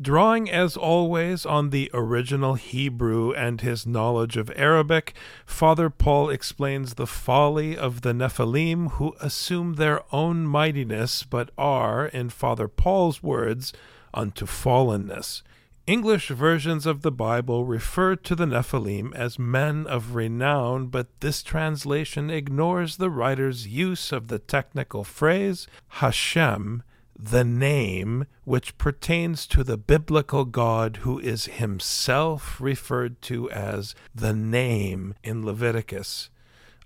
Drawing as always on the original Hebrew and his knowledge of Arabic, Father Paul explains the folly of the Nephilim who assume their own mightiness but are, in Father Paul's words, unto fallenness. English versions of the Bible refer to the Nephilim as men of renown, but this translation ignores the writer's use of the technical phrase Hashem the name which pertains to the biblical God who is himself referred to as the name in Leviticus.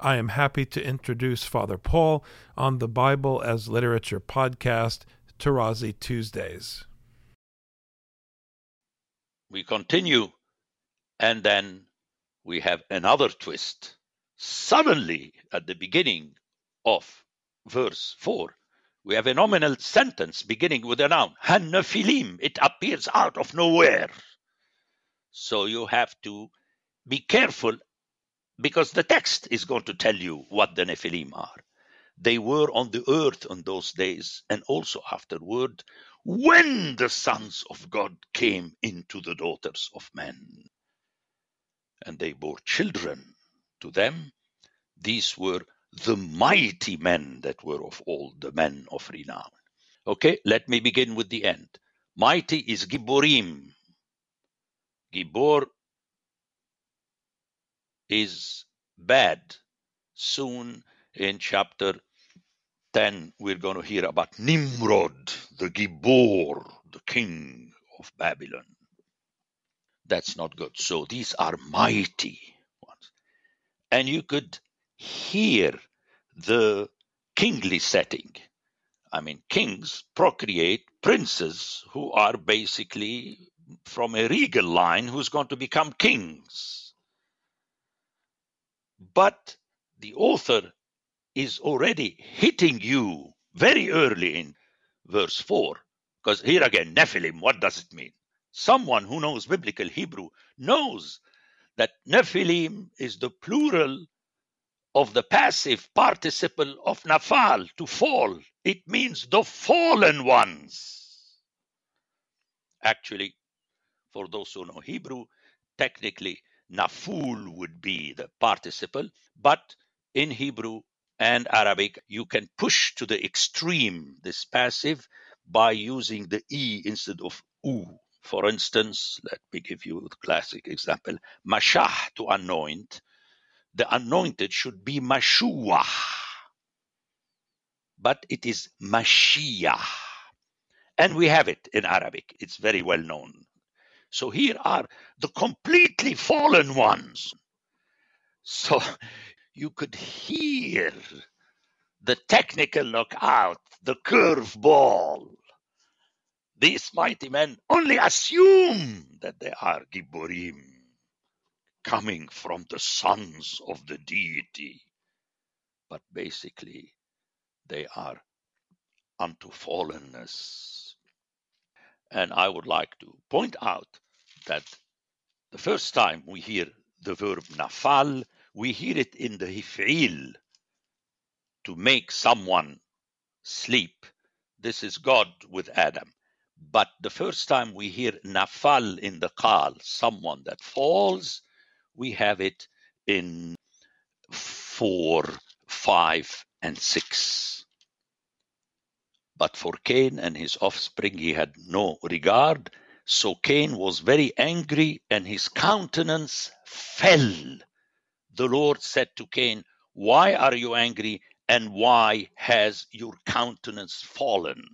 I am happy to introduce Father Paul on the Bible as Literature podcast, Tarazi Tuesdays. We continue, and then we have another twist. Suddenly, at the beginning of verse 4, we have a nominal sentence beginning with a noun, Hanephilim. It appears out of nowhere. So you have to be careful because the text is going to tell you what the Nephilim are. They were on the earth in those days and also afterward when the sons of God came into the daughters of men. And they bore children to them. These were the mighty men that were of old, the men of renown. Okay, let me begin with the end. Mighty is Gibborim. Gibbor is bad. Soon in chapter 10, we're going to hear about Nimrod, the Gibbor, the king of Babylon. That's not good. So these are mighty ones. And you could hear the kingly setting. I mean, kings procreate princes who are basically from a regal line who's going to become kings. But the author is already hitting you very early in verse 4. Because here again, Nephilim, what does it mean? Someone who knows biblical Hebrew knows that Nephilim is the plural of the passive participle of nafal, to fall. It means the fallen ones. Actually, for those who know Hebrew, technically naful would be the participle, but in Hebrew and Arabic, you can push to the extreme this passive by using the e instead of u. For instance, let me give you a classic example. Mashah to anoint the anointed should be Mashua, but it is Mashiach. And we have it in Arabic, it's very well known. So here are the completely fallen ones. So you could hear the technical knockout, the curve ball. These mighty men only assume that they are Gibborim coming from the sons of the deity. But basically, they are unto fallenness. And I would like to point out that the first time we hear the verb nafal, we hear it in the hif'il, to make someone sleep. This is God with Adam. But the first time we hear nafal in the qal, someone that falls, we have it in 4, 5, and 6. But for Cain and his offspring he had no regard. So Cain was very angry and his countenance fell. The Lord said to Cain, Why are you angry and why has your countenance fallen?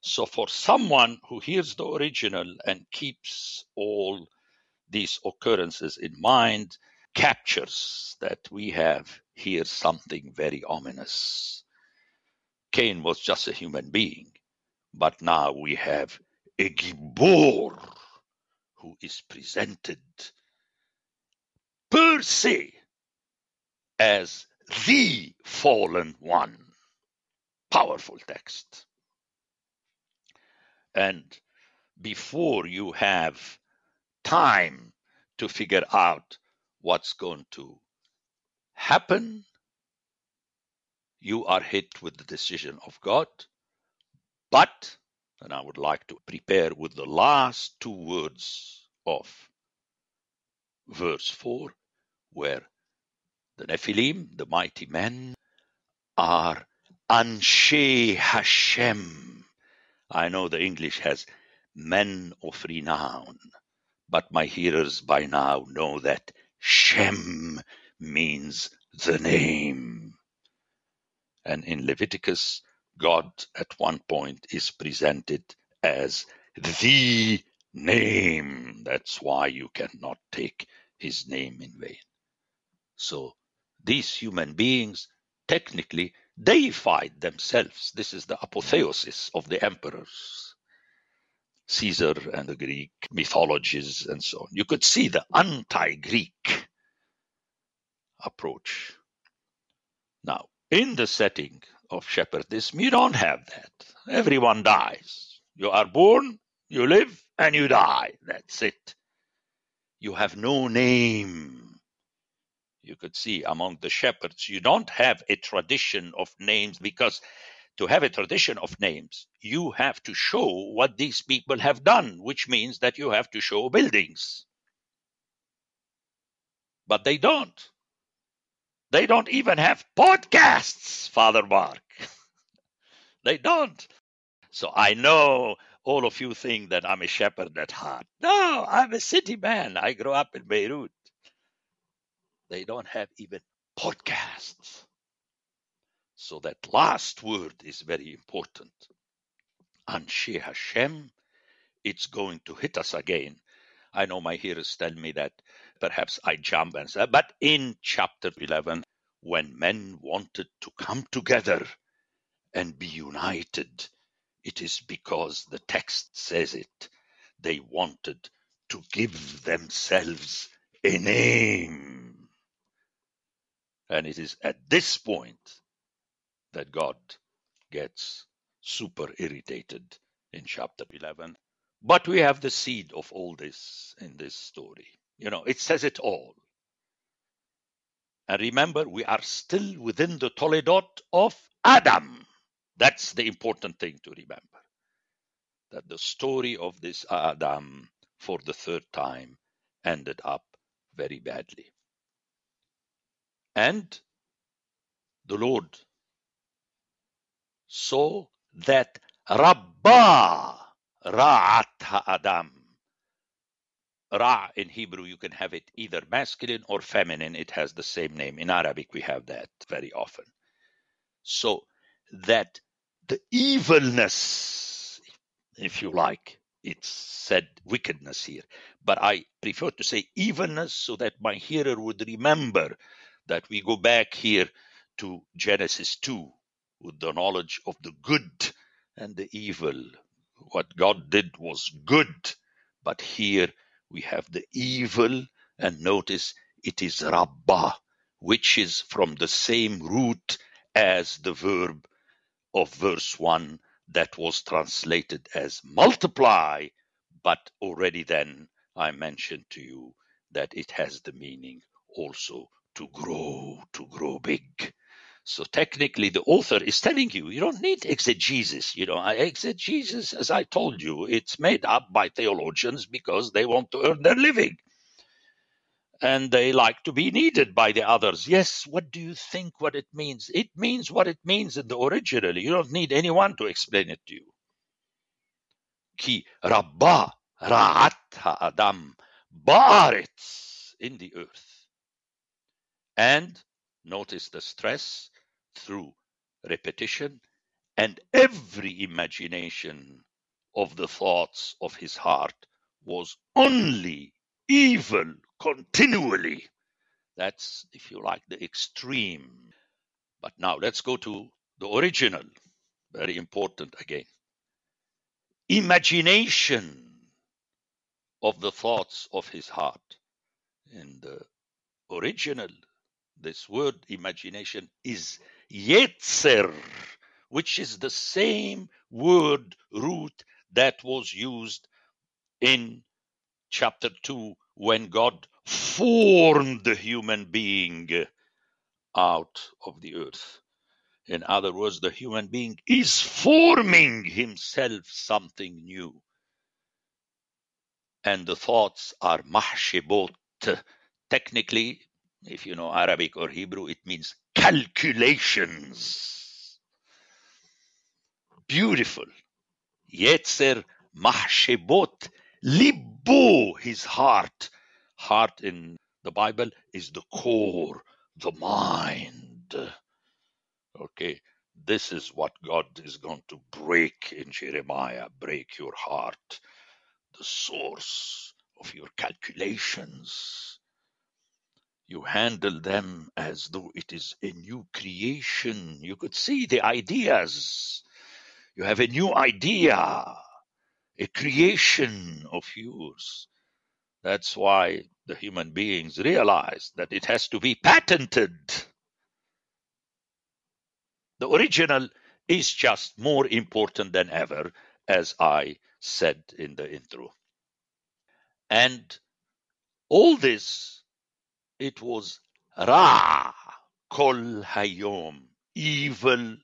So, for someone who hears the original and keeps all these occurrences in mind captures that we have here something very ominous. Cain was just a human being, but now we have a Gibor who is presented per se as the fallen one. Powerful text. And before you have time to figure out what's going to happen, you are hit with the decision of God. But, and I would like to prepare with the last two words of verse 4, where the Nephilim, the mighty men, are Anshe Hashem. I know the English has men of renown, but my hearers by now know that Shem means the name. And in Leviticus, God at one point is presented as the name. That's why you cannot take his name in vain. So these human beings technically deified themselves. This is the apotheosis of the emperors. Caesar and the Greek mythologies and so on. You could see the anti Greek approach. Now, in the setting of shepherdism, you don't have that. Everyone dies. You are born, you live, and you die. That's it. You have no name. You could see among the shepherds, you don't have a tradition of names because to have a tradition of names, you have to show what these people have done, which means that you have to show buildings. But they don't. They don't even have podcasts, Father Mark. they don't. So I know all of you think that I'm a shepherd at heart. No, I'm a city man. I grew up in Beirut. They don't have even podcasts. So that last word is very important. Anshe Hashem, it's going to hit us again. I know my hearers tell me that perhaps I jump and say, but in chapter 11, when men wanted to come together and be united, it is because the text says it. They wanted to give themselves a name. And it is at this point that God gets super irritated in chapter 11. But we have the seed of all this in this story. You know, it says it all. And remember, we are still within the Toledot of Adam. That's the important thing to remember. That the story of this Adam for the third time ended up very badly. And the Lord saw that Rabbah Ra'at Ha'adam. Ra in Hebrew, you can have it either masculine or feminine. It has the same name. In Arabic, we have that very often. So that the evilness, if you like, it's said wickedness here, but I prefer to say evilness so that my hearer would remember that we go back here to Genesis 2 with the knowledge of the good and the evil. What God did was good, but here we have the evil, and notice it is Rabbah, which is from the same root as the verb of verse 1 that was translated as multiply, but already then I mentioned to you that it has the meaning also to grow, to grow big. So technically, the author is telling you you don't need exegesis. You know, exegesis, as I told you, it's made up by theologians because they want to earn their living, and they like to be needed by the others. Yes, what do you think? What it means? It means what it means in the original. You don't need anyone to explain it to you. Ki rabba ra'at ha'adam ba'aretz in the earth. And notice the stress through repetition and every imagination of the thoughts of his heart was only evil continually. That's, if you like, the extreme. But now let's go to the original. Very important again. Imagination of the thoughts of his heart. In the original, this word imagination is yetzer, which is the same word root that was used in chapter 2 when God formed the human being out of the earth. In other words, the human being is forming himself something new. And the thoughts are mahshibot. Technically, if you know Arabic or Hebrew, it means calculations. Beautiful. Yetzer mahshibot libo, his heart. Heart in the Bible is the core, the mind. Okay, this is what God is going to break in Jeremiah. Break your heart, the source of your calculations. You handle them as though it is a new creation. You could see the ideas. You have a new idea, a creation of yours. That's why the human beings realize that it has to be patented. The original is just more important than ever, as I said in the intro. And all this, it was Ra Kol Hayom, evil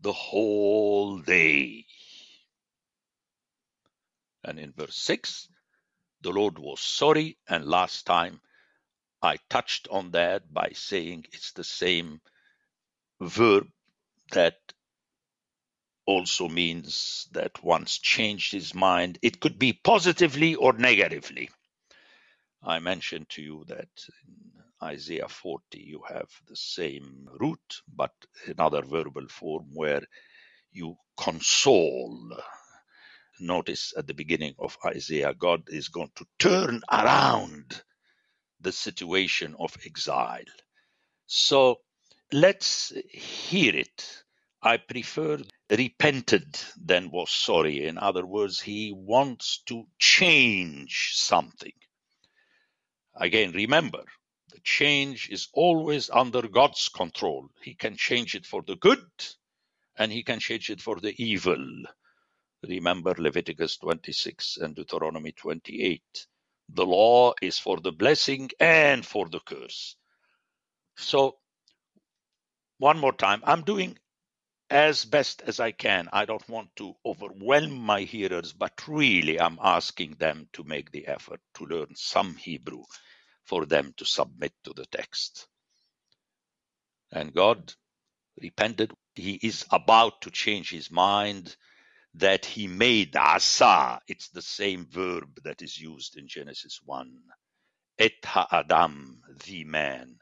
the whole day. And in verse 6, the Lord was sorry. And last time I touched on that by saying it's the same verb that also means that once changed his mind, it could be positively or negatively. I mentioned to you that in Isaiah 40 you have the same root, but another verbal form where you console. Notice at the beginning of Isaiah, God is going to turn around the situation of exile. So let's hear it. I prefer repented than was sorry. In other words, he wants to change something. Again, remember, the change is always under God's control. He can change it for the good and he can change it for the evil. Remember Leviticus 26 and Deuteronomy 28. The law is for the blessing and for the curse. So, one more time, I'm doing as best as I can. I don't want to overwhelm my hearers, but really I'm asking them to make the effort to learn some Hebrew for them to submit to the text. And God repented. He is about to change his mind that he made asa. It's the same verb that is used in Genesis 1. Et ha'adam, the man.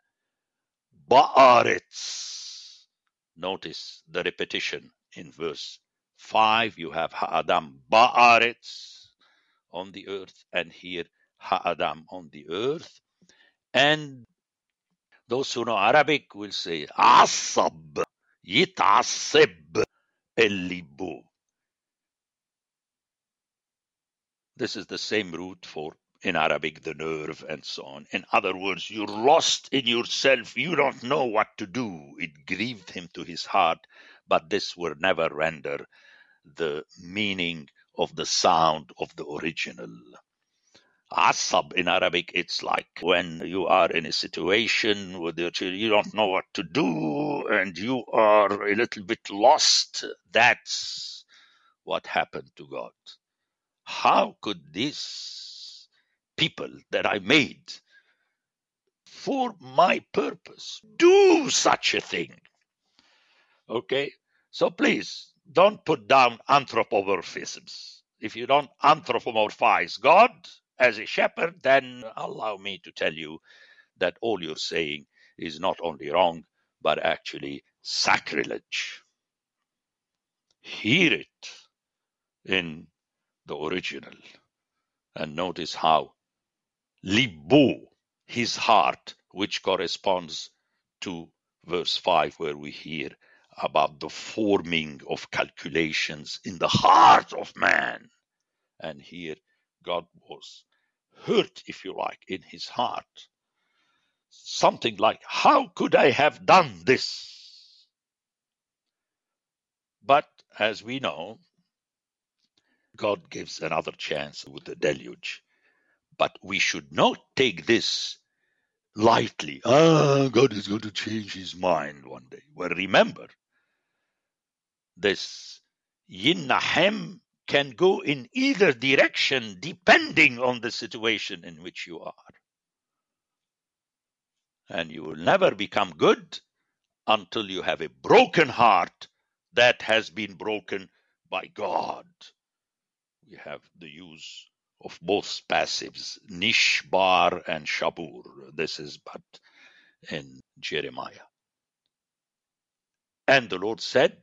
Ba'aretz. Notice the repetition in verse 5. You have ha'adam ba'aretz on the earth, and here ha'adam on the earth. And those who know Arabic will say asab, yitasib, elibu. This is the same root for in Arabic the nerve and so on. In other words, you're lost in yourself. You don't know what to do. It grieved him to his heart, but this will never render the meaning of the sound of the original. Asab in Arabic, it's like when you are in a situation where you don't know what to do and you are a little bit lost. That's what happened to God. How could these people that I made for my purpose do such a thing? Okay, so please don't put down anthropomorphisms. If you don't anthropomorphize God as a shepherd, then allow me to tell you that all you're saying is not only wrong, but actually sacrilege. Hear it in the original and notice how libu, his heart, which corresponds to verse 5, where we hear about the forming of calculations in the heart of man. And here God was hurt, if you like, in his heart. Something like, How could I have done this? But as we know, God gives another chance with the deluge. But we should not take this lightly. Ah, God is going to change his mind one day. Well, remember, this Yinahem can go in either direction depending on the situation in which you are. And you will never become good until you have a broken heart that has been broken by God. We have the use of both passives, nishbar and shabur. This is but in Jeremiah. And the Lord said,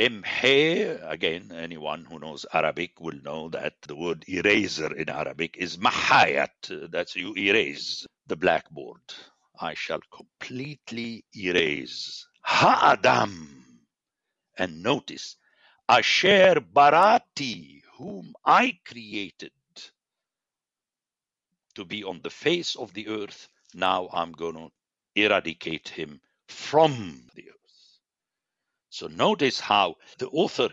Imhe, again, anyone who knows Arabic will know that the word eraser in Arabic is mahayat. That's you erase the blackboard. I shall completely erase. Ha'adam. And notice, Asher Barati, whom I created to be on the face of the earth, now I'm going to eradicate him from the earth. So notice how the author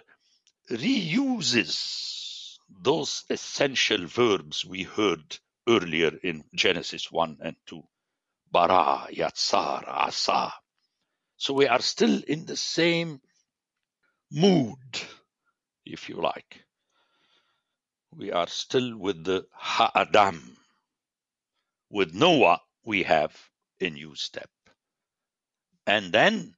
reuses those essential verbs we heard earlier in Genesis 1 and 2. Bara, Yatsar, Asa. So we are still in the same mood, if you like. We are still with the Ha'adam. With Noah, we have a new step. And then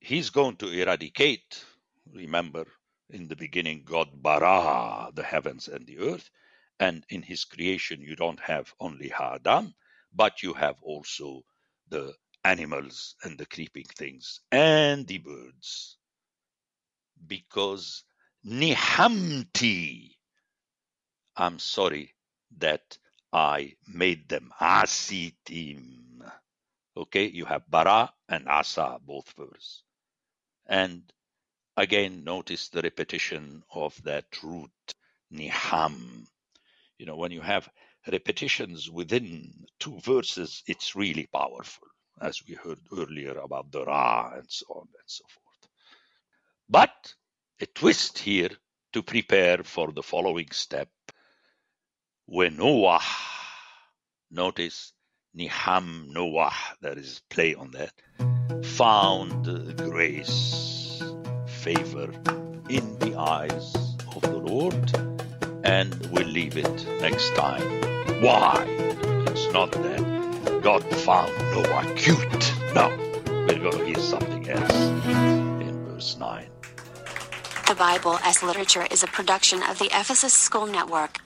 he's going to eradicate. Remember, in the beginning, God bara the heavens and the earth. And in his creation, you don't have only Ha'adam, but you have also the animals and the creeping things and the birds. Because nihamti, I'm sorry that I made them asitim. Okay, you have bara and asa, both verbs. And again, notice the repetition of that root, niham. You know, when you have repetitions within two verses, it's really powerful, as we heard earlier about the ra and so on and so forth. But a twist here to prepare for the following step. When Noah, notice Niham Noah, there is play on that found grace, favor in the eyes of the Lord, and we'll leave it next time. Why? It's not that God found Noah cute. No, we're going to hear something else in verse 9. The Bible as Literature is a production of the Ephesus School Network.